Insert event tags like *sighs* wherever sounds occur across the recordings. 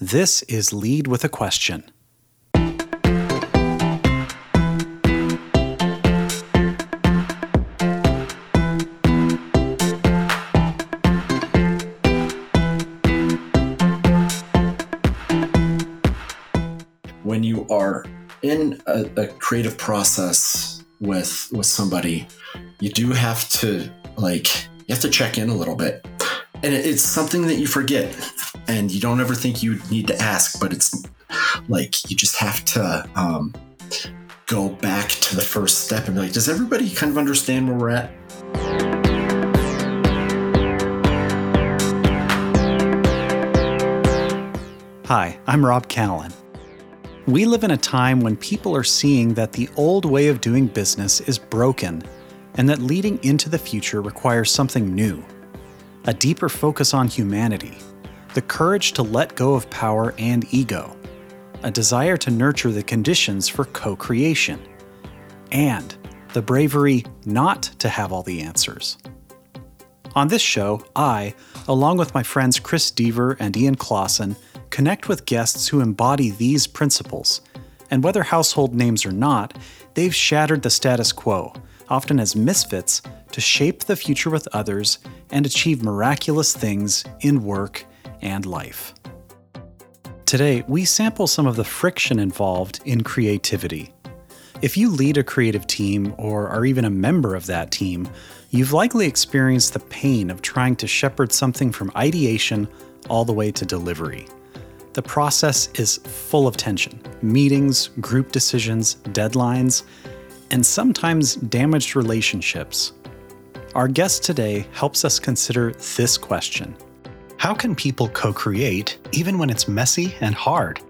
This is Lead with a Question. when you are in a, a creative process with with somebody you do have to like you have to check in a little bit and it- it's something that you forget and you don't ever think you need to ask but it's like you just have to um, go back to the first step and be like does everybody kind of understand where we're at Hi, I'm Rob Cannellan. We live in a time when people are seeing that the old way of doing business is broken and that leading into the future requires something new a deeper focus on humanity, the courage to let go of power and ego, a desire to nurture the conditions for co creation, and the bravery not to have all the answers. On this show, I, along with my friends Chris Deaver and Ian Clausen, connect with guests who embody these principles. And whether household names or not, they've shattered the status quo, often as misfits, to shape the future with others and achieve miraculous things in work and life. Today, we sample some of the friction involved in creativity. If you lead a creative team or are even a member of that team, you've likely experienced the pain of trying to shepherd something from ideation all the way to delivery. The process is full of tension meetings, group decisions, deadlines, and sometimes damaged relationships. Our guest today helps us consider this question How can people co create even when it's messy and hard?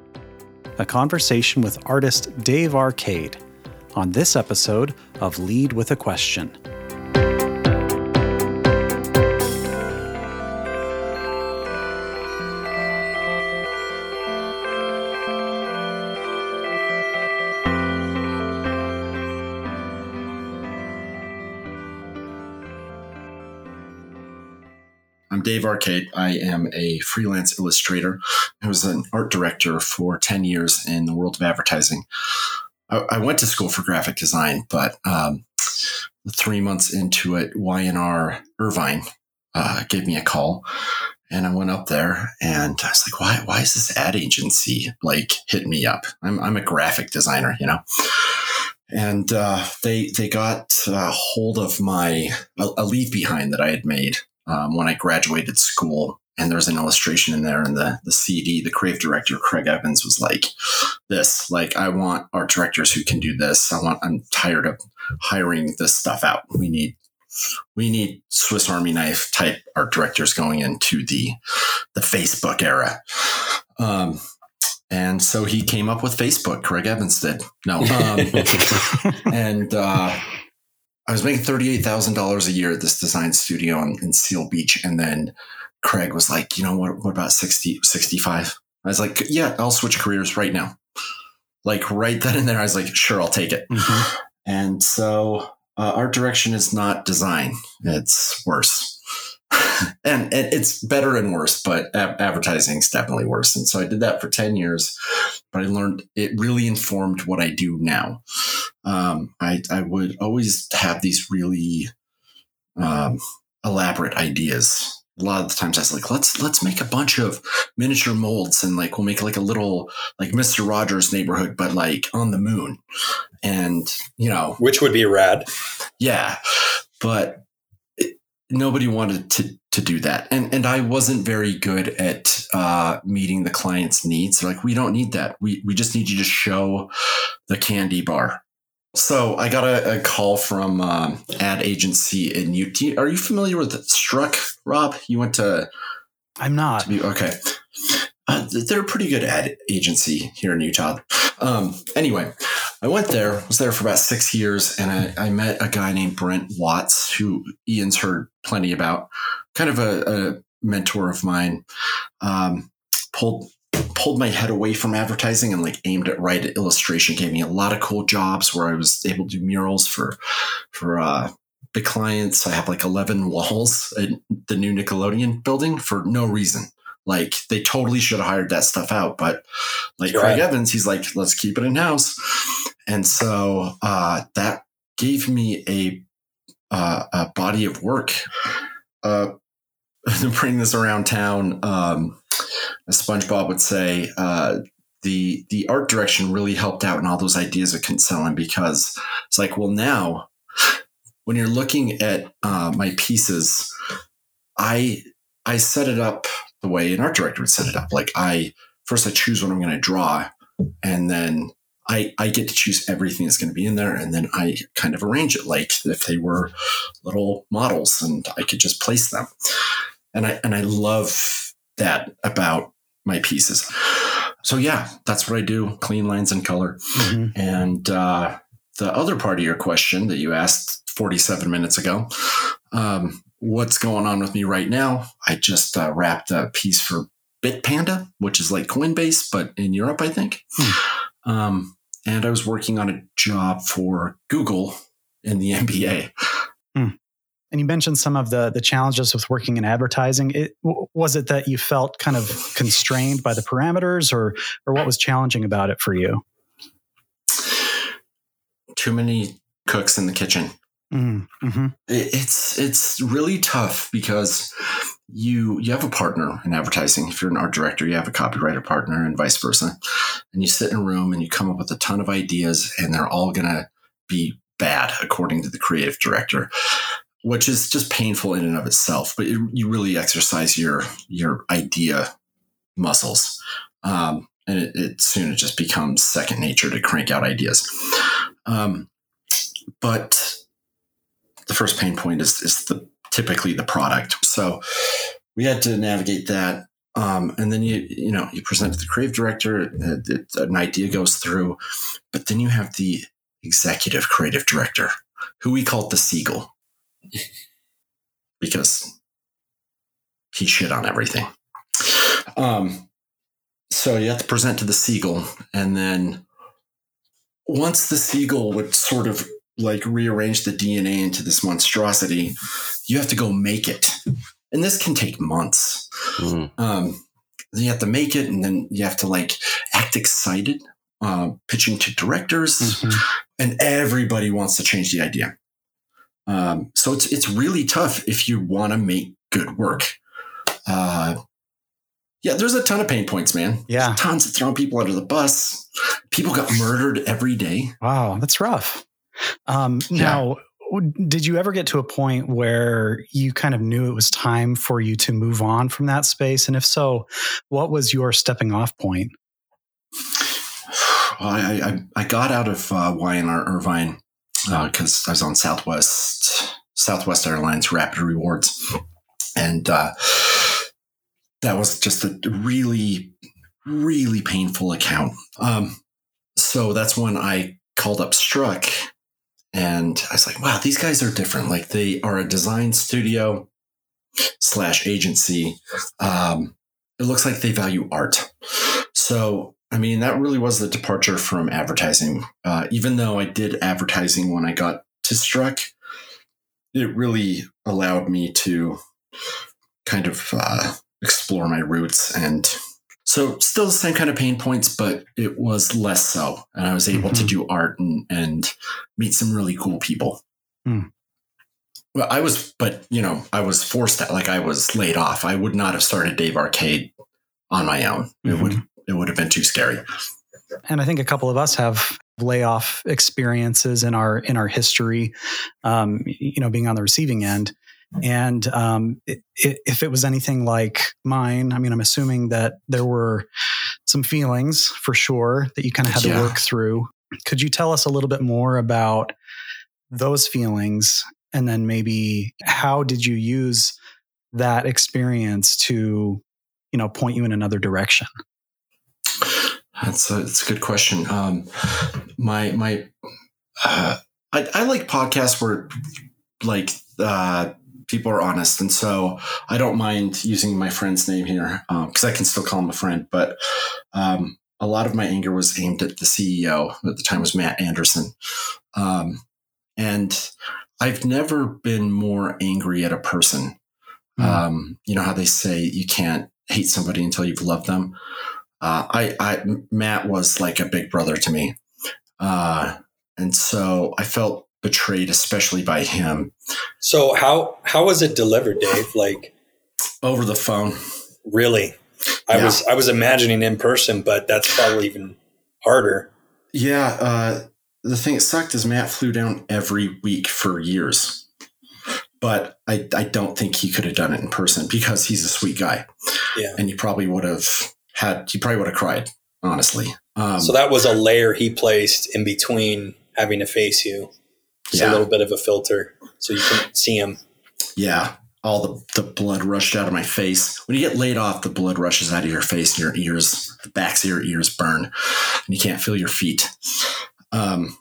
A conversation with artist Dave Arcade on this episode of Lead with a Question. Dave Arcade. I am a freelance illustrator. I was an art director for 10 years in the world of advertising. I, I went to school for graphic design, but um, three months into it, Y&R Irvine uh, gave me a call. And I went up there and I was like, why, why is this ad agency like hitting me up? I'm, I'm a graphic designer, you know? And uh, they, they got a hold of my, a, a leave behind that I had made um, when I graduated school. And there's an illustration in there, and the the CD, the creative director Craig Evans was like, "This, like, I want art directors who can do this. I want. I'm tired of hiring this stuff out. We need, we need Swiss Army knife type art directors going into the the Facebook era." Um, and so he came up with Facebook. Craig Evans did. No, um, *laughs* and. Uh, I was making $38,000 a year at this design studio in, in Seal Beach. And then Craig was like, you know what, what about 60, 65? I was like, yeah, I'll switch careers right now. Like right then and there, I was like, sure, I'll take it. Mhm. And so uh, art direction is not design. It's worse. *laughs* and, and it's better and worse, but advertising is definitely worse. And so I did that for 10 years, but I learned it really informed what I do now. Um, I, I would always have these really um, elaborate ideas. A lot of the times I was like, let's let's make a bunch of miniature molds and like we'll make like a little like Mr. Rogers neighborhood, but like on the moon. And you know, which would be rad. yeah, but nobody wanted to to do that, and and I wasn't very good at uh, meeting the client's needs. They're like, we don't need that. We we just need you to show the candy bar. So I got a, a call from um, ad agency in UT. Are you familiar with Struck, Rob? You went to I'm not. to be okay. Uh, they're a pretty good ad agency here in Utah. Um, anyway, I went there, was there for about six years, and I, I met a guy named Brent Watts, who Ian's heard plenty about, kind of a, a mentor of mine. Um, pulled pulled my head away from advertising and like aimed it right at illustration. Gave me a lot of cool jobs where I was able to do murals for for uh, big clients. I have like eleven walls at the new Nickelodeon building for no reason Like they totally should have hired that stuff out, but like Sure. Craig Evans, he's like, let's keep it in house. And so uh, that gave me a uh, a body of work. Uh, *laughs* bring this around town, um, as SpongeBob would say, uh, the the art direction really helped out in all those ideas of selling because it's like, well, now when you're looking at uh, my pieces, I I set it up the way an art director would set it up. Like I first I choose what I'm going to draw, and then I I get to choose everything that's going to be in there, and then I kind of arrange it like if they were little models, and I could just place them. And I and I love that about my pieces. So yeah, that's what I do: clean lines and color. Mhm. And uh, the other part of your question that you asked 47 minutes ago, um, what's going on with me right now? I just uh, wrapped a piece for Bitpanda, which is like Coinbase, but in Europe, I think. Um, and I was working on a job for Google in the *laughs* NBA. And you mentioned some of the the challenges with working in advertising. It, w- was it that you felt kind of constrained by the parameters, or or what was challenging about it for you? Too many cooks in the kitchen. Mm-hmm. It- it's it's really tough because you you have a partner in advertising. If you're an art director, you have a copywriter partner, and vice versa. And you sit in a room and you come up with a ton of ideas, and they're all gonna be bad according to the creative director, which is just painful in and of itself. But it, you really exercise your your idea muscles, um, and it, it soon it just becomes second nature to crank out ideas. Um, but the first pain point is is the typically the product. So we had to navigate that. Um, and then you you know you present to the creative director, uh, an idea goes through, but then you have the executive creative director, who we called the seagull, because he shit on everything. Um, so you have to present to the seagull, and then once the seagull would sort of like rearrange the DNA into this monstrosity, you have to go make it. And this can take months. Mm. Um, you have to make it, and then you have to like act excited, uh, pitching to directors, Mhm. and everybody wants to change the idea. Um, so it's it's really tough if you want to make good work. Uh, yeah, there's a ton of pain points, man. Yeah. Tons of throwing people under the bus. People got murdered every day. Wow, that's rough. Um, Yeah. Now, did you ever get to a point where you kind of knew it was time for you to move on from that space? And if so, what was your stepping off point? I, I, I got out of uh, Y&R Irvine because I was on Southwest Southwest Airlines Rapid Rewards, and uh, that was just a really really painful account. Um, so that's when I called up Struck, and I was like, "Wow, these guys are different. Like they are a design studio slash agency. Um, it looks like they value art." So I mean, that really was the departure from advertising. Uh, even though I did advertising when I got to Struck, it really allowed me to kind of uh, explore my roots. And so, still the same kind of pain points, but it was less so. And I was able to Mhm. do art and, and meet some really cool people. Hmm. Well, I was, but you know, I was forced out, like I was laid off. I would not have started Dave Arcade on my own. It would it would have been too scary. and I think a couple of us have layoff experiences in our in our history. Um, you know, being on the receiving end, and um, i i if it was anything like mine, I mean, I'm assuming that there were some feelings for sure that you kind of had Yeah. to work through. Could you tell us a little bit more about those feelings, and then maybe how did you use that experience to, you know, point you in another direction? That's a, that's a good question. Um, my my, uh, I, I like podcasts where like uh, people are honest, and so I don't mind using my friend's name here because I can still call him a friend. But um, a lot of my anger was aimed at the CEO at the time was Matt Anderson, um, and I've never been more angry at a person. Mm. Um, you know how they say you can't hate somebody until you've loved them. Uh, I, I, Matt was like a big brother to me. Uh, and so I felt betrayed, especially by him. So how, how was it delivered, Dave? Like over the phone. Really? I yeah. was, I was imagining in person, but that's probably even harder. Yeah. Uh, the thing that sucked is Matt flew down every week for years but I, I don't think he could have done it in person because he's a sweet guy. Yeah. And he probably would have had, he probably would have cried, honestly. Um, so that was a layer he placed in between having to face you. Yeah. a little bit of a filter so you can see him. Yeah. All the, the blood rushed out of my face. When you get laid off, the blood rushes out of your face and your ears, the backs of your ears burn and you can't feel your feet. Um,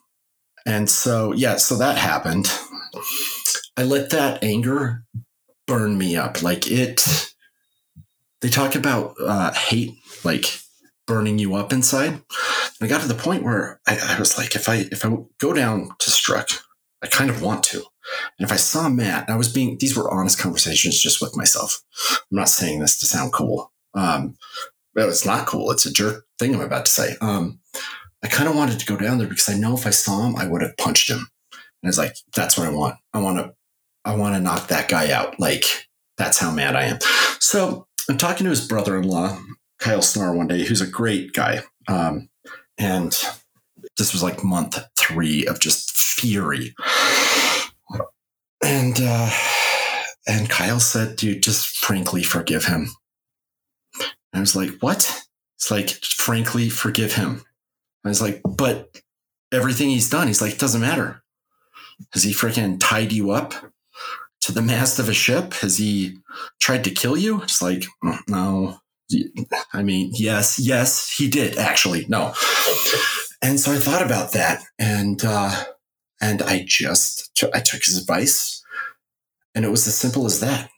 and so, yeah, so that happened. I let that anger burn me up. Like it, they talk about uh, hate, like burning you up inside. I got to the point where I, I, was like, if I if I go down to Struck, I kind of want to. And if I saw Matt, I was being these were honest conversations just with myself. I'm not saying this to sound cool. Um, it's not cool. It's a jerk thing I'm about to say. Um, I kind of wanted to go down there because I know if I saw him, I would have punched him. And it's like, that's what I want. I want to I want to knock that guy out. Like, that's how mad I am. So I'm talking to his brother in law, Kyle Snor, one day, who's a great guy. Um, and this was like month three of just fury. And, uh, and Kyle said, dude, just frankly forgive him. And I was like, what? It's like, frankly forgive him. I was like, but everything he's done, he's like, it doesn't matter. Has he freaking tied you up? to the mast of a ship? Has he tried to kill you? It's like, mm, no. I mean, yes, yes, he did actually. No. And so I thought about that and, uh, and I just, I took his advice and it was as simple as that.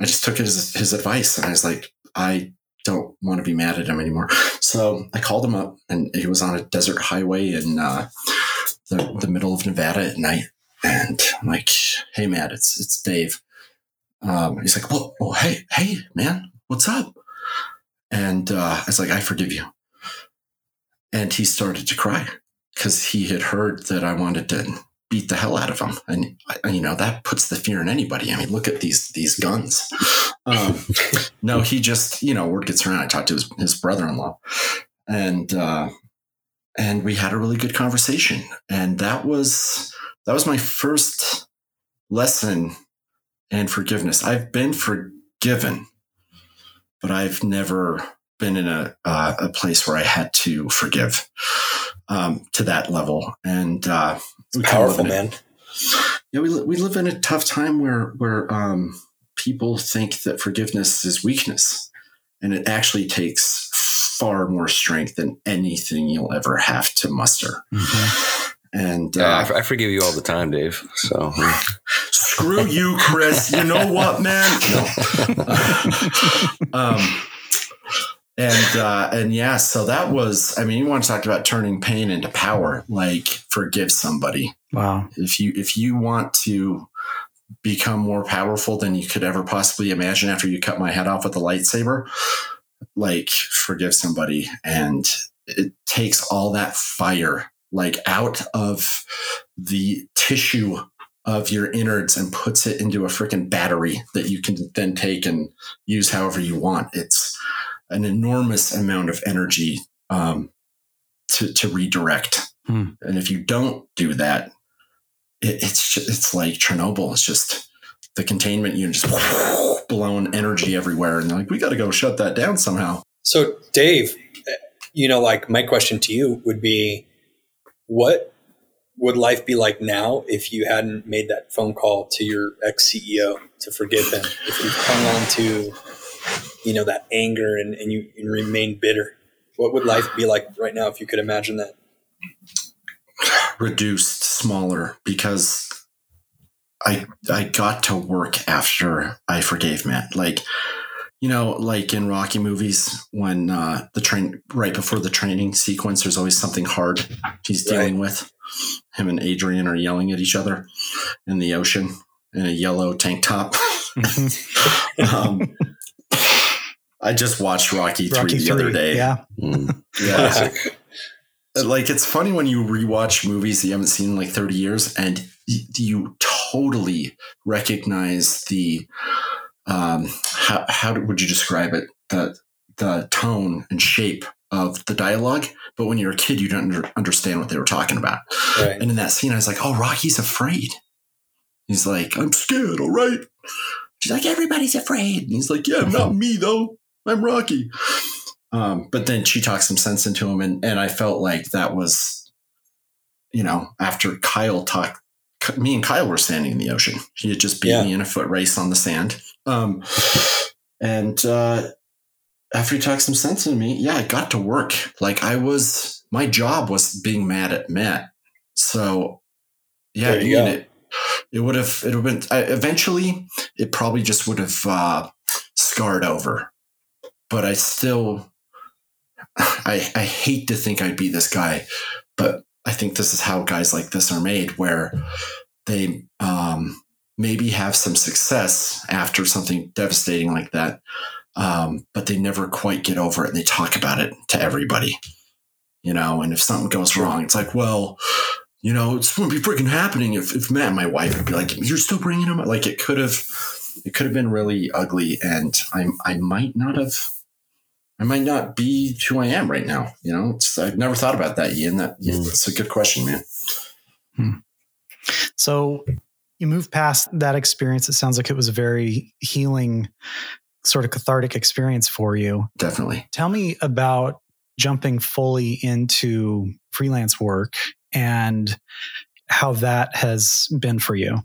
I just took his, his advice and I was like, I don't want to be mad at him anymore. So I called him up and he was on a desert highway in, uh, the, the middle of Nevada at night and I'm like, hey, man, it's it's Dave. Um, he's like, well, well, hey, hey, man, what's up? And uh, I was like, I forgive you. And he started to cry because he had heard that I wanted to beat the hell out of him, and you know that puts the fear in anybody. I mean, look at these these guns. Um, *laughs* no, he just you know word gets around. I talked to his, his brother in law, and uh, and we had a really good conversation, and that was that was my first lesson in forgiveness. I've been forgiven, but I've never been in a uh, a place where I had to forgive um, to that level. And uh, powerful, man. Yeah, we we live in a tough time where where um, people think that forgiveness is weakness, and it actually takes far more strength than anything you'll ever have to muster. Mm-hmm. And uh, yeah, I, forgive you all the time, Dave. So screw you, Chris. You know what, man? *laughs* No. *laughs* um, and uh, and yeah, so that was. I mean, you want to talk about turning pain into power? Like forgive somebody. Wow. If you if you want to become more powerful than you could ever possibly imagine after you cut my head off with a lightsaber, like forgive somebody, and it takes all that fire like out of the tissue of your innards and puts it into a freaking battery that you can then take and use however you want. It's an enormous amount of energy um, to, to redirect. Hmm. And if you don't do that, it, it's just, it's like Chernobyl. It's just the containment unit just *laughs* blowing energy everywhere, and like we got to go shut that down somehow. So, Dave, you know, like my question to you would be what would life be like now if you hadn't made that phone call to your ex CEO to forgive him? If you hung on to, you know, that anger and, and you and remain bitter, what would life be like right now if you could imagine that? Reduced, smaller, because I I got to work after I forgave Matt. Like you know, like in Rocky movies, when uh, the train right before the training sequence, there's always something hard he's dealing right. with. Him and Adrian are yelling at each other in the ocean in a yellow tank top. *laughs* *laughs* um, I just watched Rocky three Rocky the other day. Yeah. Mm. *laughs* yeah. like it's funny when you rewatch movies that you haven't seen in like 30 years and y- you totally recognize the um how, how would you describe it the the tone and shape of the dialogue but when you're a kid you don't under, understand what they were talking about Right. and in that scene i was like oh rocky's afraid he's like i'm scared all right she's like everybody's afraid and he's like yeah not me though i'm rocky um, but then she talked some sense into him, and, and I felt like that was, you know, after Kyle talked, me and Kyle were standing in the ocean. He had just beat Yeah. me in a foot race on the sand. Um, and uh, after he talked some sense into me, yeah, I got to work. Like I was, my job was being mad at Matt. So, yeah, go. it, it would have, it would have been, I, eventually, it probably just would have uh, scarred over. But I still, I, I hate to think I'd be this guy, but I think this is how guys like this are made, where they um, maybe have some success after something devastating like that, um, but they never quite get over it and they talk about it to everybody, you know. And if something goes wrong, it's like, well, you know, it's wouldn't be freaking happening if, if Matt and my wife would be like, you're still bringing him up. Like it could have, it could have been really ugly. And I, I might not have, I might not be who I am right now. You know, it's, I've never thought about that, Ian. That, Mm. that's a good question, man. So you move past that experience. It sounds like it was a very healing, sort of cathartic experience for you. Definitely. Tell me about jumping fully into freelance work and how that has been for you.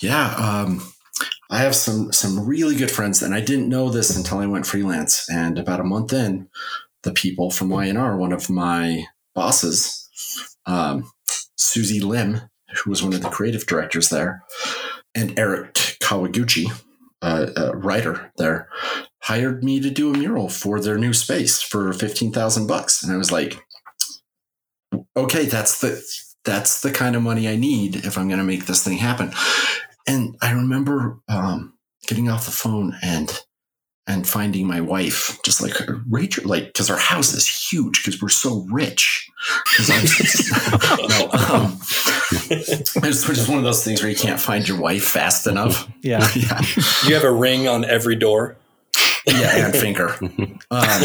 Yeah. Um, I have some some really good friends, and I didn't know this until I went freelance. And about a month in, the people from Y&R, one of my bosses, um, Susie Lim, who was one of the creative directors there, and Eric Kawaguchi, uh, a writer there, hired me to do a mural for their new space for fifteen thousand bucks. And I was like, okay, that's the that's the kind of money I need if I'm going to make this thing happen. And I remember um, getting off the phone and and finding my wife, just like Rachel, like because our house is huge because we're so rich. I'm- *laughs* no, um, it's just one of those things where you can't find your wife fast enough. Yeah. *laughs* yeah, You have a ring on every door. yeah, and finger. *laughs* Um,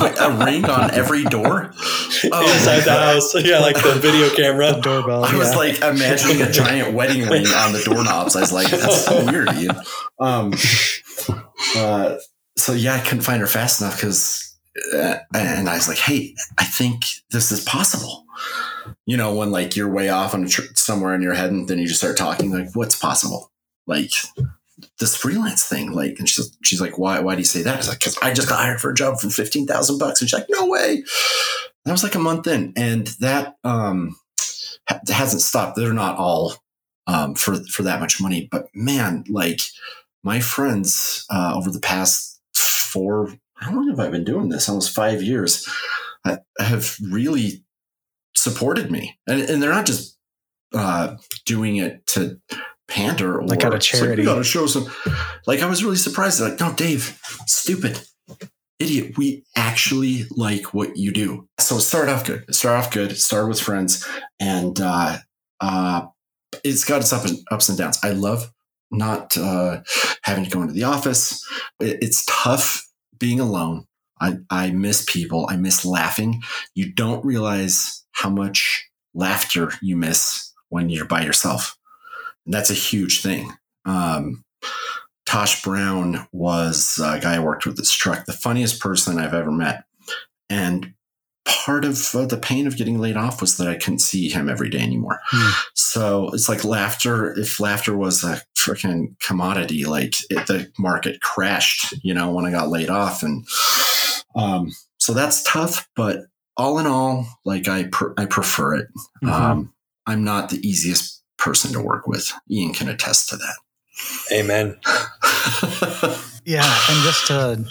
*laughs* a ring on every door. Oh, *laughs* inside the house. Yeah, like the video camera. the Doorbell. I was like imagining a giant wedding ring on the doorknobs. I was like, that's so weird. Ian. Um, uh, so yeah, I couldn't find her fast enough because, uh, and I was like, hey, I think this is possible. You know, when like you're way off on a tr- somewhere in your head, and then you just start talking like, what's possible? Like this freelance thing. Like, and she's she's like, why? Why do you say that? I like, because I just got hired for a job for fifteen thousand bucks. And she's like, no way. That was like a month in, and that um ha- hasn't stopped. They're not all um, for for that much money, but man, like my friends uh, over the past four, how long have I been doing this? Almost five years, uh, have really supported me, and and they're not just uh, doing it to pander or Like it's charity. we got to show some. Like I was really surprised. They're like, no, Dave, stupid idiot. We actually like what you do. So start off good. Start off good. Start with friends, and uh, uh, it's got its up and ups and downs. I love not uh, having to go into the office. It, it's tough being alone. I, I miss people. I miss laughing. You don't realize how much laughter you miss when you're by yourself. And that's a huge thing. Um, Tosh Brown was a guy I worked with that struck the funniest person I've ever met. And part of uh, the pain of getting laid off was that I couldn't see him every day anymore. Hmm. So it's like laughter. If laughter was a freaking commodity, like it, the market crashed, you know, when I got laid off. And um, so that's tough. But all in all, like I, pr- I prefer it. Mhm. Um, I'm not the easiest person to work with. Ian can attest to that. Amen. *laughs* Yeah, and just to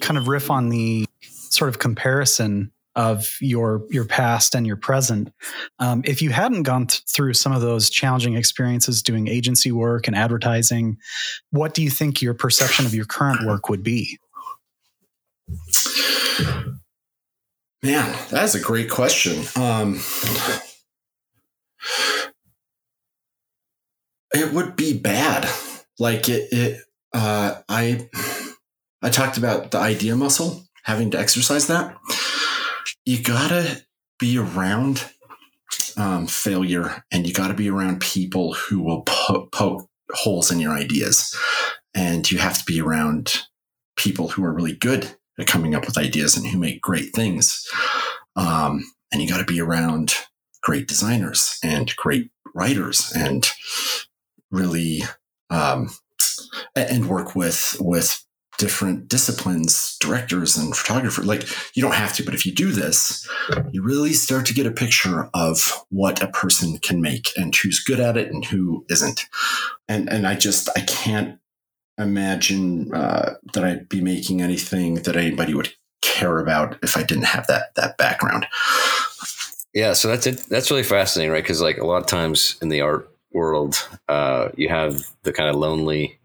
kind of riff on the sort of comparison of your your past and your present. Um, if you hadn't gone th- through some of those challenging experiences doing agency work and advertising, what do you think your perception of your current work would be? Man, that's a great question. Um, it would be bad. Like it, it uh, I, I talked about the idea muscle, having to exercise that you gotta be around um, failure and you gotta be around people who will po- poke holes in your ideas. And you have to be around people who are really good at coming up with ideas and who make great things. Um, and you got to be around great designers and great writers and really um, and work with with different disciplines, directors and photographers. Like you don't have to, but if you do this, you really start to get a picture of what a person can make and who's good at it and who isn't. And and I just I can't imagine uh, that I'd be making anything that anybody would care about if I didn't have that that background. Yeah, so that's it. That's really fascinating, right? Because like a lot of times in the art world, uh, you have the kind of lonely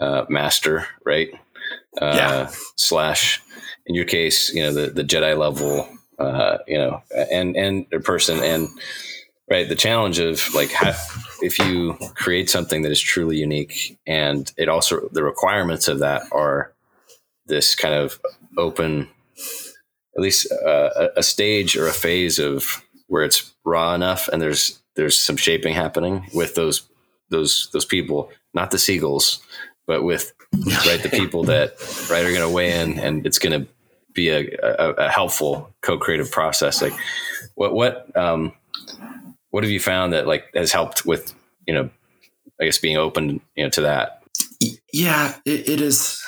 uh, master, right? uh, yeah. slash in your case, you know, the, the Jedi level, uh, you know, and, and a person and right. The challenge of like, how, if you create something that is truly unique and it also, the requirements of that are this kind of open, at least uh, a stage or a phase of where it's raw enough and there's, there's some shaping happening with those, those, those people, not the seagulls, but with right the people that right are going to weigh in and it's going to be a, a, a, helpful co-creative process. Like what what um what have you found that like has helped with you know i guess being open you know to that yeah it, it is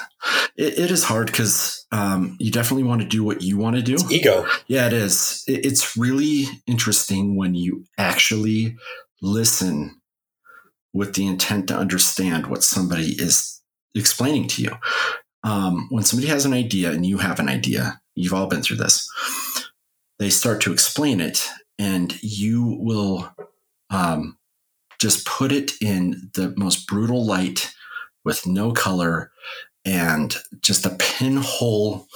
it, it is hard because um, you definitely want to do what you want to do. It's ego. Yeah it is. It, it's really interesting when you actually listen with the intent to understand what somebody is explaining to you. Um, when somebody has an idea and you have an idea, you've all been through this, they start to explain it and you will um, just put it in the most brutal light with no color and just a pinhole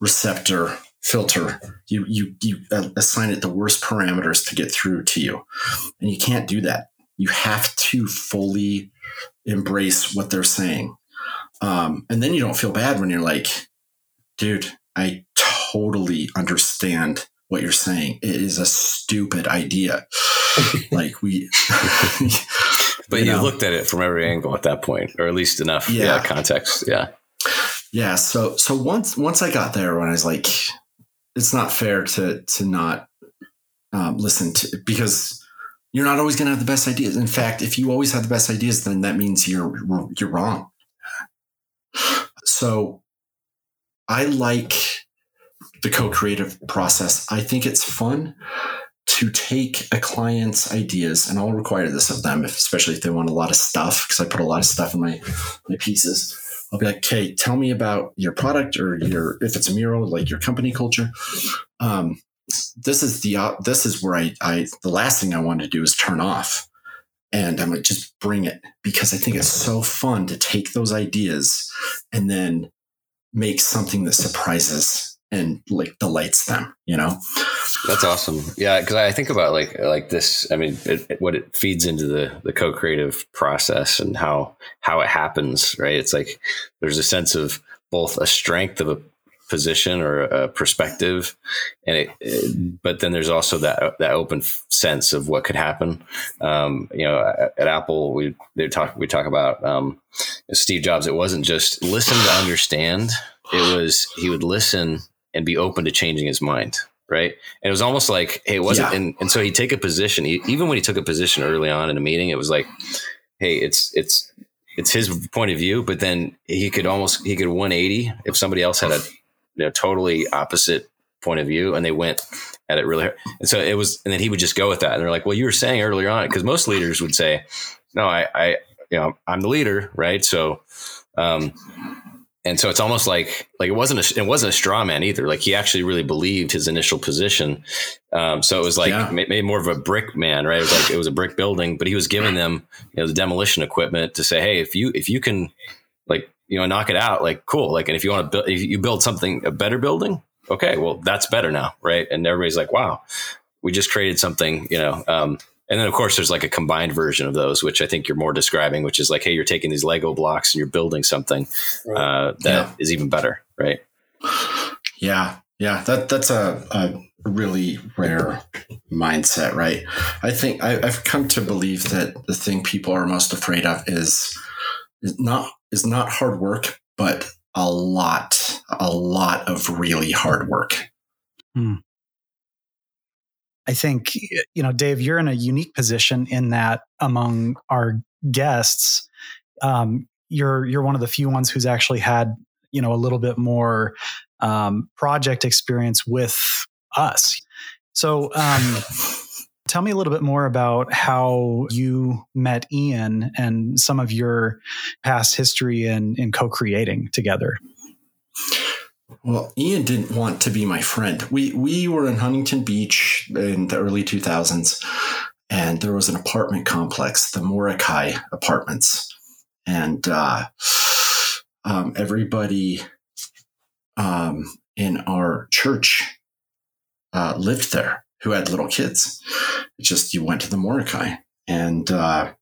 receptor filter you you you assign it the worst parameters to get through to you and you can't do that you have to fully embrace what they're saying. Um, and then you don't feel bad when you're like, dude, I totally understand what you're saying. It is a stupid idea. *laughs* like we, *laughs* but you, you know, looked at it from every angle at that point, or at least enough yeah. yeah. context. Yeah. Yeah. So, so once, once I got there when I was like, it's not fair to, to not um, listen to, because you're not always going to have the best ideas. In fact, if you always have the best ideas, then that means you're you're wrong. So I like the co-creative process. I think it's fun to take a client's ideas, and I'll require this of them, especially if they want a lot of stuff, because I put a lot of stuff in my my pieces. I'll be like, "Okay, tell me about your product or your if it's a mural, like your company culture." Um, this is the this is where I, I the last thing I want to do is turn off and I'm gonna just bring it because I think it's so fun to take those ideas and then make something that surprises and like delights them you know? That's awesome. Yeah because i think about like like this i mean it, it, what it feeds into the the co-creative process and how how it happens right? It's like there's a sense of both a strength of a position or a perspective and it, it, but then there's also that that open sense of what could happen. Um, you know at, at, apple we they talk we talk about um, steve jobs. It wasn't just listen to understand. It was he would listen and be open to changing his mind right and it was almost like hey it wasn't yeah. and, and so he'd take a position he, even when he took a position early on in a meeting it was like hey it's it's it's his point of view, but then he could almost he could 180 if somebody else had a you know, totally opposite point of view and they went at it really hard. And so it was, and then he would just go with that. And they're like, well, you were saying earlier on, because most leaders would say, no, I, I, you know, I'm the leader, right? So, um, and so it's almost like like it wasn't a, it wasn't a straw man either. Like he actually really believed his initial position. Um, so it was like yeah. maybe more of a brick man, right? It was like it was a brick building, but he was giving them you know the demolition equipment to say, hey, if you if you can like you know knock it out, like cool, like and if you want to build if you build something a better building, okay, well that's better now, right? And everybody's like, wow, we just created something, you know. Um, and then, of course, there's like a combined version of those, which I think you're more describing, which is like, hey, you're taking these Lego blocks and you're building something right. uh, that yeah. is even better, right? Yeah, yeah, that that's a, a really rare mindset, right? I think I, I've come to believe that the thing people are most afraid of is is not is not hard work, but a lot, a lot of really hard work. Hmm. I think, you know, Dave, you're in a unique position in that among our guests, um, you're you're one of the few ones who's actually had, you know, a little bit more um, project experience with us. So, um, *laughs* tell me a little bit more about how you met Ian and some of your past history in in co-creating together. Well, Ian didn't want to be my friend. We we were in Huntington Beach in the early 2000s, and there was an apartment complex, the Mordecai Apartments, and uh, um, everybody um, in our church uh, lived there who had little kids. Just you went to the Mordecai, and uh,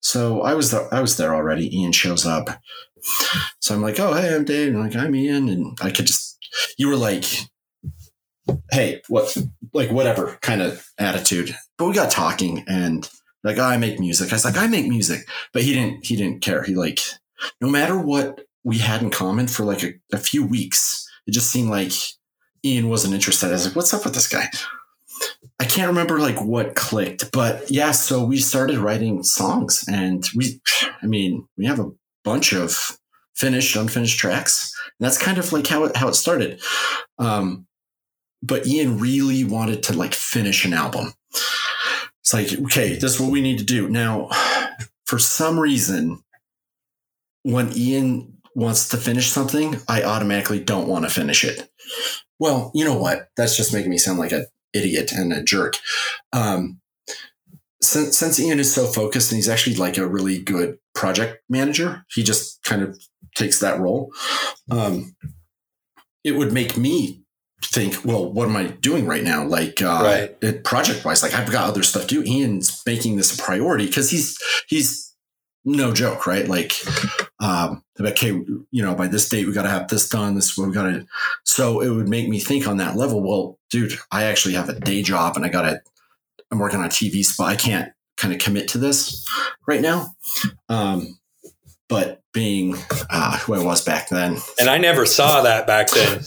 so I was there. I was there already. Ian shows up so I'm like, oh, hey, I'm Dave. And like, I'm Ian. And I could just, you were like, hey, what, like, whatever kind of attitude. But we got talking and like, oh, I make music. I was like, I make music. But he didn't, he didn't care. He like, no matter what we had in common for like a, a few weeks, it just seemed like Ian wasn't interested. I was like, what's up with this guy? I can't remember like what clicked, but yeah, so we started writing songs and we, I mean, we have a bunch of finished, unfinished tracks. And that's kind of like how it, how it started. Um, but Ian really wanted to like finish an album. It's like, okay, this is what we need to do. Now, for some reason, when Ian wants to finish something, I automatically don't want to finish it. Well, you know what? That's just making me sound like an idiot and a jerk. Um, since, since Ian is so focused and he's actually like a really good project manager, he just kind of takes that role. Um, it would make me think, well, what am I doing right now? Like, uh, right. project wise, like I've got other stuff to do. Ian's making this a priority because he's, he's no joke, right? Like, um, okay, you know, by this date, we got to have this done. This is what we got to, so it would make me think on that level. Well, dude, I actually have a day job and I got to, I'm working on a TV spot. I can't kind of commit to this right now. Um, but being uh, who I was back then, and I never saw that back then.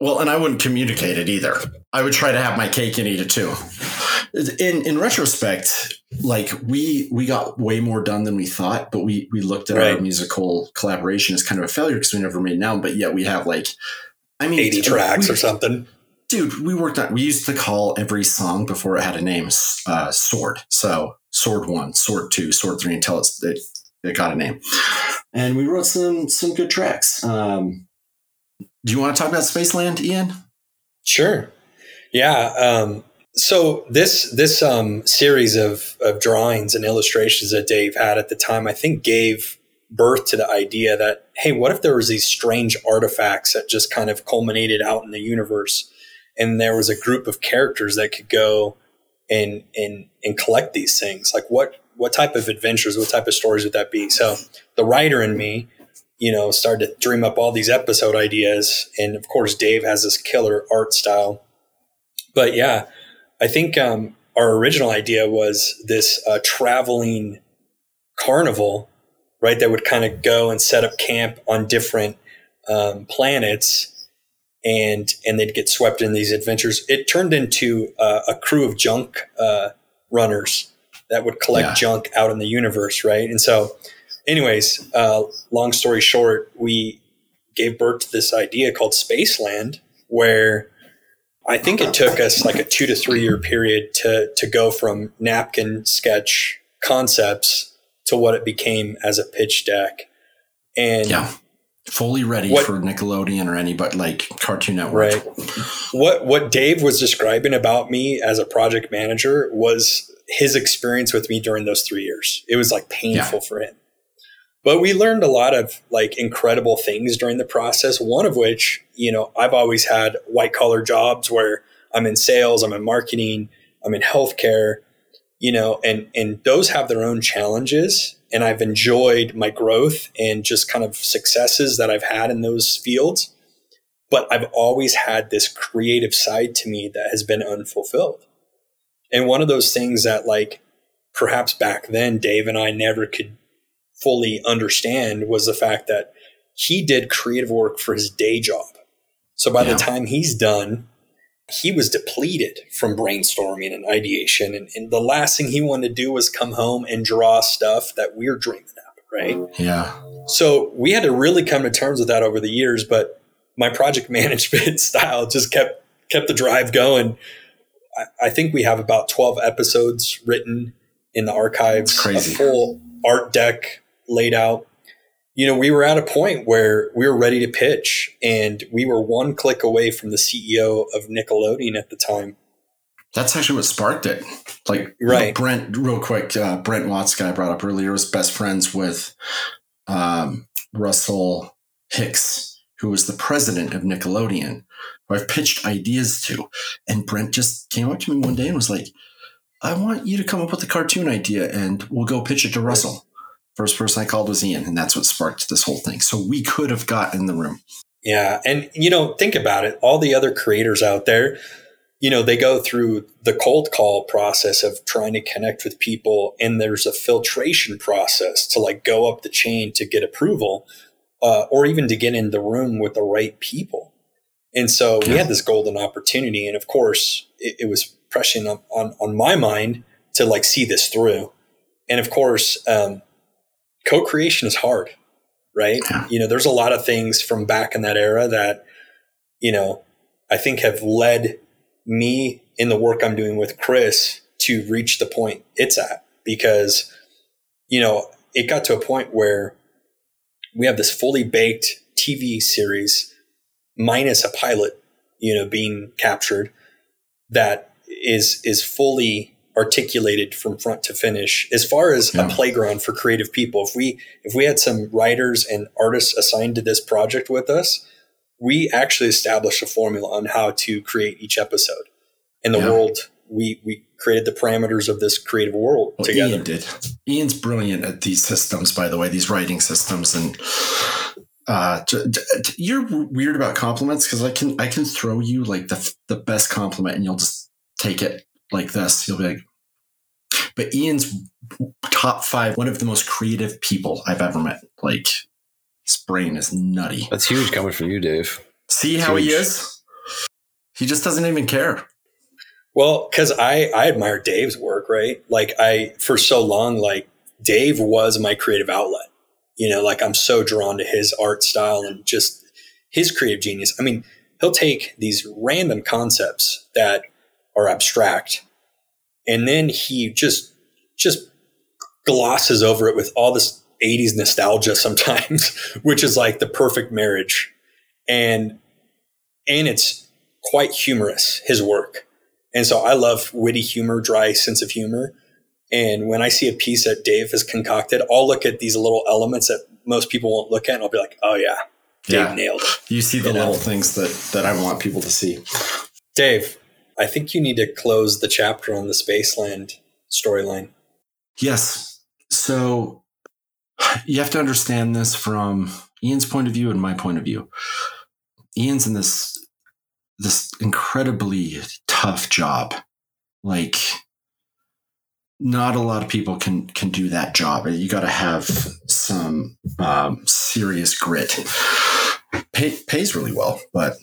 well, and I wouldn't communicate it either. I would try to have my cake and eat it too. In in retrospect, like we we got way more done than we thought, but we we looked at right. our musical collaboration as kind of a failure because we never made an album. But yet we have like, I mean, eighty tracks we, or something dude, we worked on, we used to call every song before it had a name, uh, Sword. So Sword One, Sword Two, Sword Three until it's, it, it got a name. And we wrote some, some good tracks. Um, do you want to talk about Spaceland, Ian? Sure. Yeah. Um, so this, this, um, series of, of drawings and illustrations that Dave had at the time, I think gave birth to the idea that, Hey, what if there was these strange artifacts that just kind of culminated out in the universe? and there was a group of characters that could go and and and collect these things. Like what what type of adventures what type of stories would that be? So the writer in me you know started to dream up all these episode ideas. And of course dave has this killer art style. But yeah i think um, our original idea was this uh, traveling carnival right that would kind of go and set up camp on different um, planets and and they'd get swept in these adventures. It turned into uh, a crew of junk uh, runners that would collect yeah. junk out in the universe, right? And so, anyways, uh, long story short, we gave birth to this idea called Spaceland, where I think it took us like a two to three year period to to go from napkin sketch concepts to what it became as a pitch deck, and. Yeah fully ready what, for Nickelodeon or any but like Cartoon Network. Right. What what Dave was describing about me as a project manager was his experience with me during those three years. It was like painful yeah. for him. But we learned a lot of like incredible things during the process. One of which, you know, I've always had white collar jobs where I'm in sales, I'm in marketing, I'm in healthcare, you know, and and those have their own challenges. And I've enjoyed my growth and just kind of successes that I've had in those fields. But I've always had this creative side to me that has been unfulfilled. And one of those things that like perhaps back then Dave and I never could fully understand was the fact that he did creative work for his day job. So by yeah. the time he's done, he was depleted from brainstorming and ideation. And, and, the last thing he wanted to do was come home and draw stuff that we're dreaming up, right? Yeah. So we had to really come to terms with that over the years. But my project *laughs* management *laughs* style just kept kept the drive going. I, I think we have about 12 episodes written in the archives, a full art deck laid out. You know, we were at a point where we were ready to pitch, and we were one click away from the CEO of Nickelodeon at the time. That's actually what sparked it. Like, right. You know, Brent, real quick, uh, Brent Watts, guy I brought up earlier, was best friends with um, Russell Hicks, who was the president of Nickelodeon, who I've pitched ideas to. And Brent just came up to me one day and was like, I want you to come up with a cartoon idea and we'll go pitch it to Russell. First person I called was Ian, and that's what sparked this whole thing. So we could have got in the room. Yeah. And, you know, think about it. All the other creators out there, you know, they go through the cold call process of trying to connect with people, and there's a filtration process to like go up the chain to get approval uh, or even to get in the room with the right people. And so we had this golden opportunity. And of course, it, it was pressing on, on, on, my mind to like see this through. And of course, um, co-creation is hard, right? Yeah. You know, there's a lot of things from back in that era that, you know, I think have led me in the work I'm doing with Chris to reach the point it's at because, you know, it got to a point where we have this fully baked TV series minus a pilot, you know, being captured that is is fully articulated from front to finish as far as yeah. a playground for creative people if we if we had some writers and artists assigned to this project with us we actually established a formula on how to create each episode in the yeah. world we we created the parameters of this creative world well, together ian did ian's brilliant at these systems by the way these writing systems and uh, you're weird about compliments because I can I can throw you like the the best compliment and you'll just take it like this. You'll be like, but Ian's top five, one of the most creative people I've ever met. Like his brain is nutty. That's huge coming from you, Dave. See how huge. he is? He just doesn't even care. Well, because I I admire Dave's work, right? Like I for so long, like Dave was my creative outlet. You know, like I'm so drawn to his art style and just his creative genius. I mean, he'll take these random concepts that are abstract and then he just just glosses over it with all this 80s nostalgia sometimes *laughs* which is like the perfect marriage. And and it's quite humorous his work. And so i love witty humor dry sense of humor. And when i see a piece that dave has concocted i'll look at these little elements that most people won't look at and i'll be like oh yeah dave yeah. nailed it. You see the you little know? things that that i want people to see. Dave I think you need to close the chapter on the Spaceland storyline. Yes. So you have to understand this from Ian's point of view and my point of view. Ian's in this this incredibly tough job. Like not a lot of people can can do that job. You got to have some um, serious grit. Pay, pays really well, but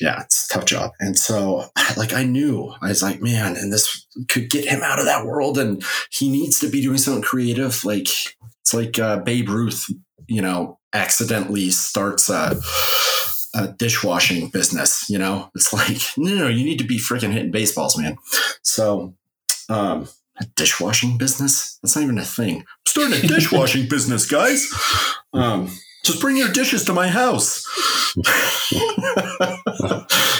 yeah, it's a tough job. And so, *laughs* like, I knew I was like, man, and this could get him out of that world, and he needs to be doing something creative. Like, it's like uh, Babe Ruth, you know, accidentally starts a, a dishwashing business. You know, it's like, *laughs* no, no, you need to be freaking hitting baseballs, man. So, um, a dishwashing business? That's not even a thing. I'm starting a *laughs* dishwashing business, guys. Um, Just bring your dishes to my house. *laughs*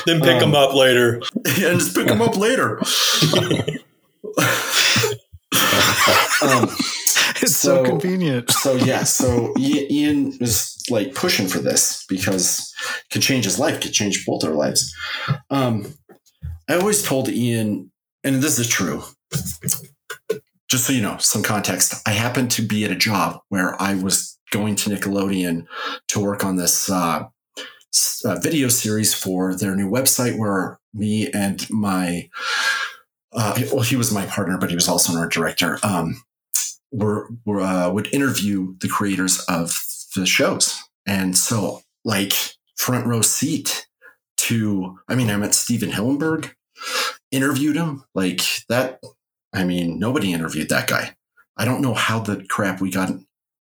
then pick them up later. and just pick them up later. *laughs* um, It's so, convenient. so yeah, so Ian was like pushing for this because it could change his life, could change both our lives. Um, I always told Ian, and this is true. Just so you know, some context. I happened to be at a job where I was going to Nickelodeon to work on this uh, uh, video series for their new website, where me and my uh, well, he was my partner, but he was also an art director. Um, were, were uh, would interview the creators of the shows, and so like front row seat to. I mean, I met Stephen Hillenburg, interviewed him like that. I mean, nobody interviewed that guy. I don't know how the crap we got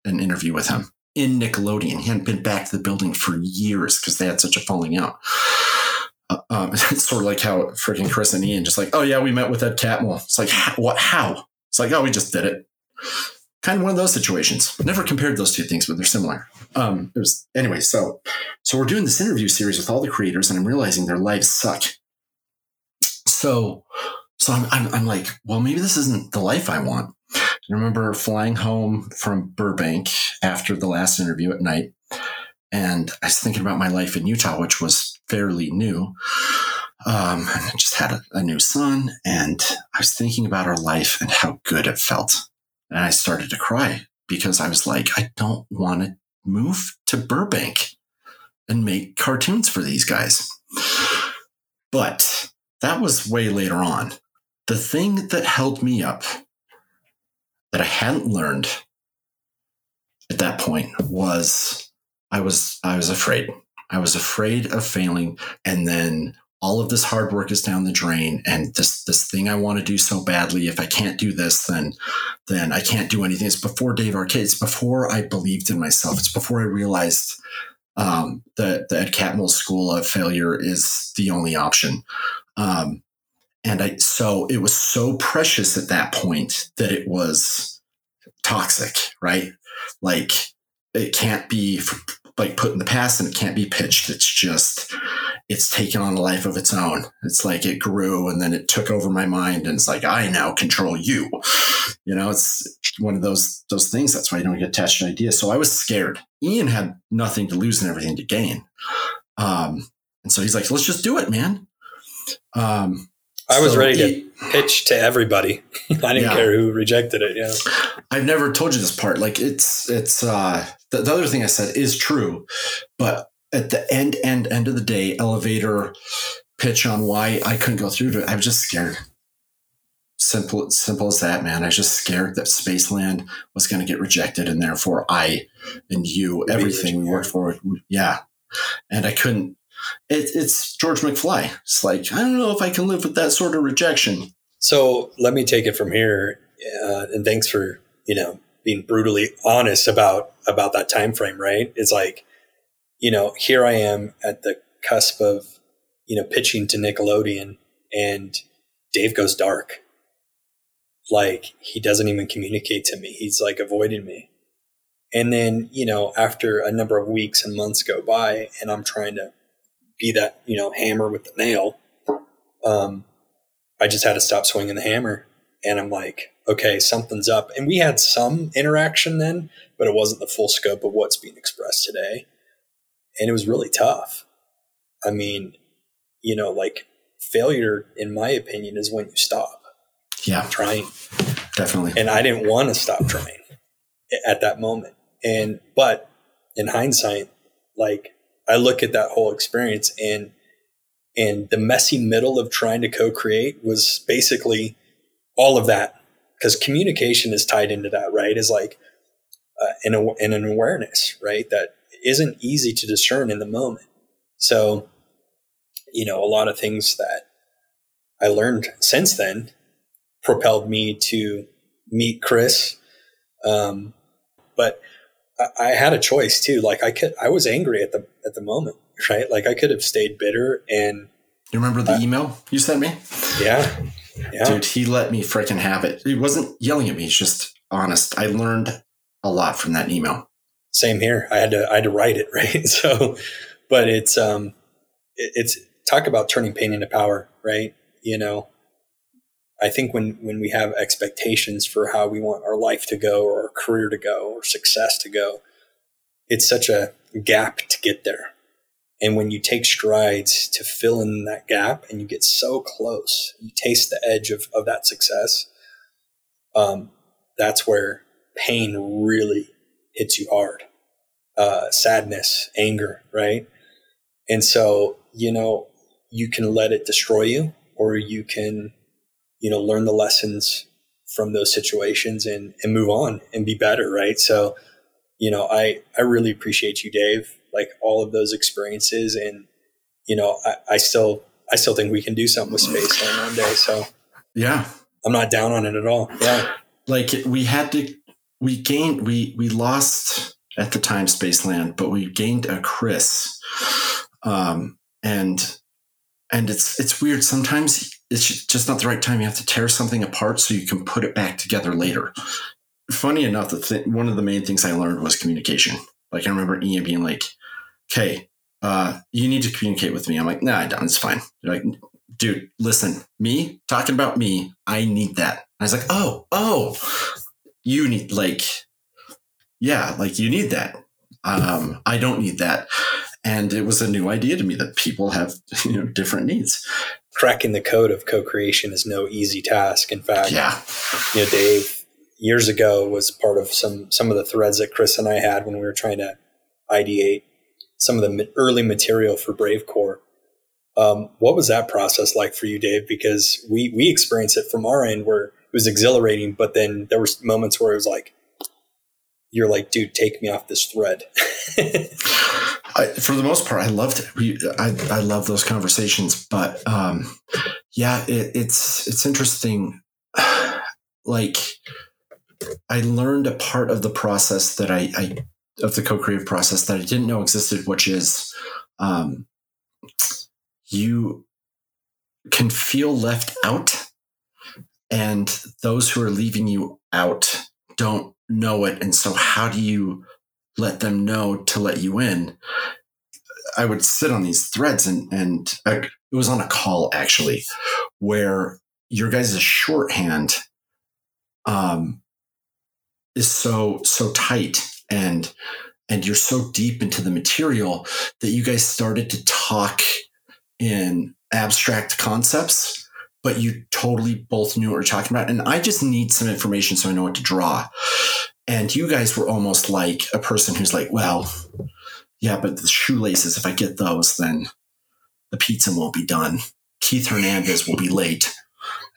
an interview with him in Nickelodeon. He hadn't been back to the building for years because they had such a falling out. Uh, um, *laughs* it's sort of like how freaking Chris and Ian just like, oh yeah, we met with Ed Catmull. It's like, "How- what? How? It's like, oh, we just did it. Kind of one of those situations. Never compared those two things, but they're similar. Um, it was anyway. So, so we're doing this interview series with all the creators, and I'm realizing their lives suck. So, so I'm, I'm, I'm like, well, maybe this isn't the life I want. I remember flying home from Burbank after the last interview at night, and I was thinking about my life in Utah, which was fairly new. Um, I just had a, a new son, and I was thinking about our life and how good it felt. And I started to cry because I was like, I don't want to move to Burbank and make cartoons for these guys. But that was way later on. The thing that held me up that I hadn't learned at that point was I was I was afraid. I was afraid of failing and then all of this hard work is down the drain and this this thing I want to do so badly if I can't do this then then I can't do anything. It's before Dave Arcade. It's before I believed in myself. It's before I realized um, that the Ed Catmull School of Failure is the only option. Um, and I so it was so precious at that point that it was toxic, right? Like it can't be like put in the past and it can't be pitched. It's just it's taken on a life of its own. It's like it grew and then it took over my mind and it's like I now control you. You know, it's one of those those things. That's why you don't get attached to ideas. So I was scared. Ian had nothing to lose and everything to gain. Um, and so he's like, let's just do it, man. Um, I was so ready to pitch to everybody. *laughs* I didn't Yeah. care who rejected it. Yeah. I've never told you this part. Like it's it's uh the, the other thing I said is true, but at the end end end of the day, elevator pitch on why I couldn't go through to it. I was just scared. Simple simple as that, man. I was just scared that Spaceland was going to get rejected, and therefore I and you, everything we worked for, yeah. And I couldn't. It, it's George McFly. It's like I don't know if I can live with that sort of rejection. So let me take it from here. Uh, and thanks for you know being brutally honest about about that time frame. Right? It's like you know here I am at the cusp of you know pitching to Nickelodeon, and Dave goes dark. Like he doesn't even communicate to me. He's like avoiding me. And then you know after a number of weeks and months go by, and I'm trying to be that you know hammer with the nail. Um, I just had to stop swinging the hammer. And I'm like, okay, something's up. And we had some interaction then, but it wasn't the full scope of what's being expressed today. And it was really tough. I mean, you know, like failure, in my opinion, is when you stop Yeah, trying. definitely. And I didn't want to stop trying at that moment. And, but in hindsight, like I look at that whole experience and and the messy middle of trying to co-create was basically all of that because communication is tied into that right? Is like uh, in, a, in an awareness right? That isn't easy to discern in the moment. So you know a lot of things that i learned since then propelled me to meet chris um, but I, had a choice too like i could i was angry at the at the moment right like i could have stayed bitter and You remember the Uh, email you sent me? yeah yeah Dude, he let me freaking have it. He wasn't yelling at me. He's just honest. I learned a lot from that email. same here. I had to I had to write it *laughs* right. So, but it's um, it, it's talk about turning pain into power, right? You know, I think when when we have expectations for how we want our life to go or our career to go or success to go, it's such a gap to get there. And when you take strides to fill in that gap and you get so close, you taste the edge of, of that success, um, that's where pain really hits you hard. Uh, sadness, anger, right? And so, you know, you can let it destroy you or you can, you know, learn the lessons from those situations and, and move on and be better, right? So, you know, I, I really appreciate you, Dave, like all of those experiences. And, you know, I, I still, I still think we can do something with space one day. So yeah, I'm not down on it at all. Yeah. Like we had to, we gained, we, we lost at the time Spaceland, but we gained a Chris. Um, and, and it's, it's weird. Sometimes it's just not the right time. You have to tear something apart so you can put it back together later funny enough, the th- one of the main things I learned was communication. Like I remember Ian being like, "Okay, uh, you need to communicate with me." I'm like, "Nah, I don't. It's fine." They're like, "Dude, listen, me talking about me. I need that." I was like, "Oh, oh, you need like, yeah, like you need that. Um, I don't need that." And it was a new idea to me that people have *laughs* you know different needs. Cracking the code of co-creation is no easy task. In fact, yeah, you know, Dave years ago was part of some some of the threads that Chris and I had when we were trying to ideate some of the early material for Bravecore. Um, what was that process like for you, Dave? Because we we experienced it from our end where it was exhilarating, but then there were moments where it was like, you're like, dude, take me off this thread. I, for the most part, I loved it. I, I love those conversations, but um, yeah, it, it's it's interesting. *sighs* like I learned a part of the process that I, I of the co-creative process that I didn't know existed, which is um, you can feel left out, and those who are leaving you out don't know it. And so, how do you let them know to let you in? I would sit on these threads, and and it was on a call actually, where your guys' shorthand um, is so so tight and and you're so deep into the material that you guys started to talk in abstract concepts but you totally both knew what you're talking about and i just need some information so i know what to draw and you guys were almost like a person who's like well yeah but the shoelaces if i get those then the pizza won't be done keith hernandez will be late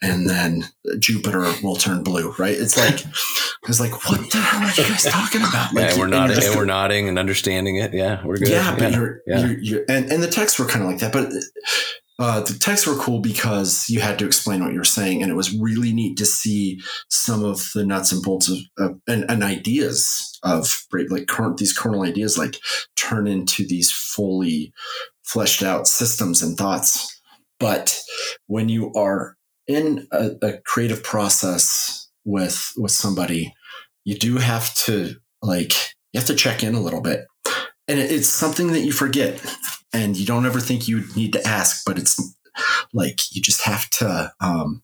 and then Jupiter will turn blue, right? It's like I was like, what the hell are you guys talking about? Like, yeah, we're nodding and, and we're nodding and understanding it. Yeah, we're good. Yeah, but you're, yeah. You're, you're, and, and the texts were kind of like that, but uh, the texts were cool because you had to explain what you were saying, and it was really neat to see some of the nuts and bolts of and, and, ideas of like current these kernel ideas like turn into these fully fleshed out systems and thoughts. But when you are in a, a creative process with with somebody, you do have to like you have to check in a little bit, and it, it's something that you forget, and you don't ever think you need to ask, but it's like you just have to um,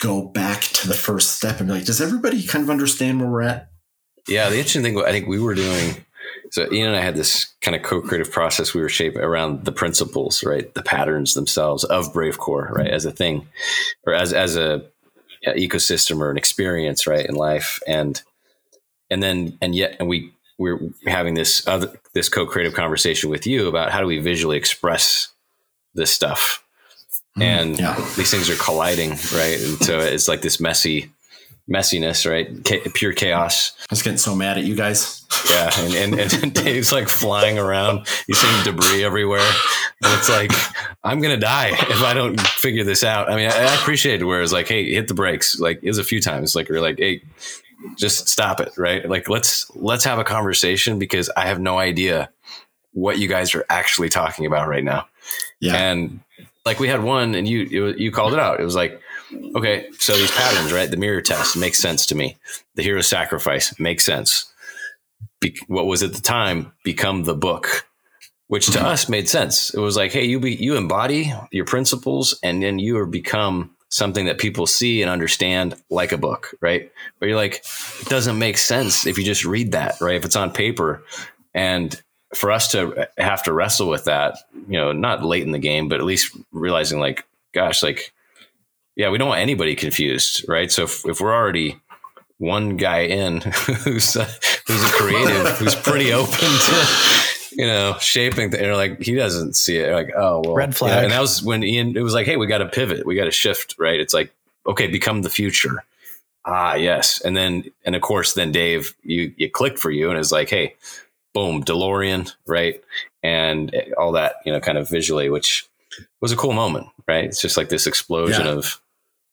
go back to the first step and be like, does everybody kind of understand where we're at? Yeah, the interesting thing I think we were doing so Ian and I had this kind of co-creative process we were shaping around the principles, right? The patterns themselves of Bravecore, right? As a thing or as, as a yeah, ecosystem or an experience, right? In life. And, and then, and yet, and we, we're having this other, this co-creative conversation with you about how do we visually express this stuff? Mm, and yeah. these things are colliding, right? And so it's like this messy, messiness, right? pure chaos. I was getting so mad at you guys. Yeah, and, and, and *laughs* Dave's like flying around. He's seeing debris everywhere, and it's like I'm gonna die if I don't figure this out. I mean, I, I appreciate it where it's like, hey, hit the brakes. Like it was a few times. Like we're like, hey, just stop it, right? Like let's let's have a conversation because I have no idea what you guys are actually talking about right now. Yeah, and like we had one, and you you called it out. It was like okay, so these patterns, right? The mirror test makes sense to me. The hero sacrifice makes sense. be, what was at the time become the book, which to mm-hmm. us made sense. It was like, hey, you be you embody your principles, and then you are become something that people see and understand like a book, right? Where you're like, it doesn't make sense if you just read that, right? If it's on paper. And for us to have to wrestle with that, you know, not late in the game, but at least realizing like, gosh, like, yeah, we don't want anybody confused, right? So if, if we're already one guy in *laughs* who's a, who's a creative, who's pretty open to, you know, shaping. The, and like he doesn't see it. Like, oh well, red flag. You know, and that was when Ian. It was like, hey, we got to pivot. We got to shift. Right. It's like, okay, become the future. Ah, yes. And then, and of course, then Dave, you you clicked for you, and it's like, hey, boom, DeLorean, right, and all that, you know, kind of visually, which was a cool moment, right? It's just like this explosion yeah. of,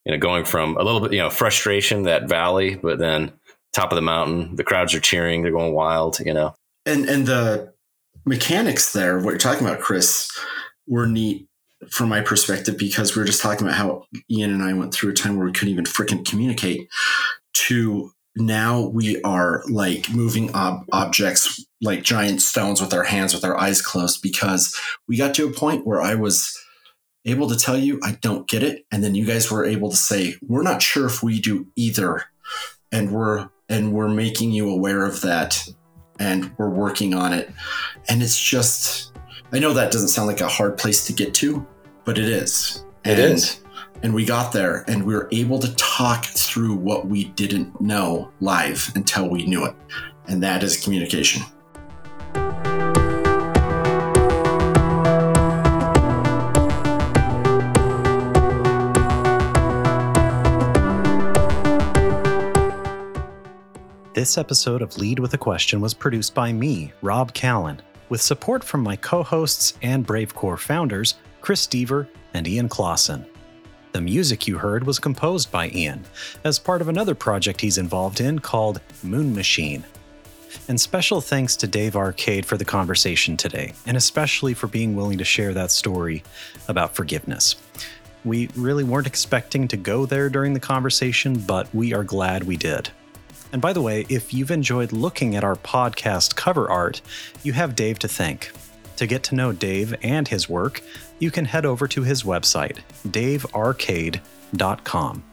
you know, going from a little bit, you know, frustration, that valley, but then top of the mountain, the crowds are cheering, they're going wild, you know. And and the mechanics there, what you're talking about, Chris, were neat from my perspective because we were just talking about how Ian and I went through a time where we couldn't even freaking communicate to now we are like moving ob- objects like giant stones with our hands with our eyes closed because we got to a point where I was able to tell you I don't get it and then you guys were able to say we're not sure if we do either and we're and we're making you aware of that and we're working on it. And it's just, I know that doesn't sound like a hard place to get to, but it is. It and, is. And we got there and we were able to talk through what we didn't know live until we knew it. And that is communication. This episode of Lead with a Question was produced by me, Rob Callan, with support from my co hosts and Bravecore founders, Chris Deaver and Ian Clausen. The music you heard was composed by Ian as part of another project he's involved in called Moon Machine. And special thanks to Dave Arcade for the conversation today, and especially for being willing to share that story about forgiveness. We really weren't expecting to go there during the conversation, but we are glad we did. And by the way, if you've enjoyed looking at our podcast cover art, you have Dave to thank. To get to know Dave and his work, you can head over to his website, davearcade.com.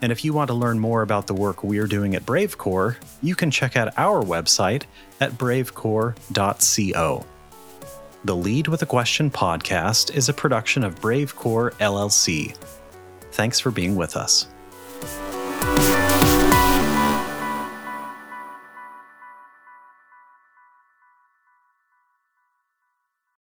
And if you want to learn more about the work we're doing at Bravecore, you can check out our website at bravecore.co. The Lead with a Question podcast is a production of Bravecore LLC. Thanks for being with us.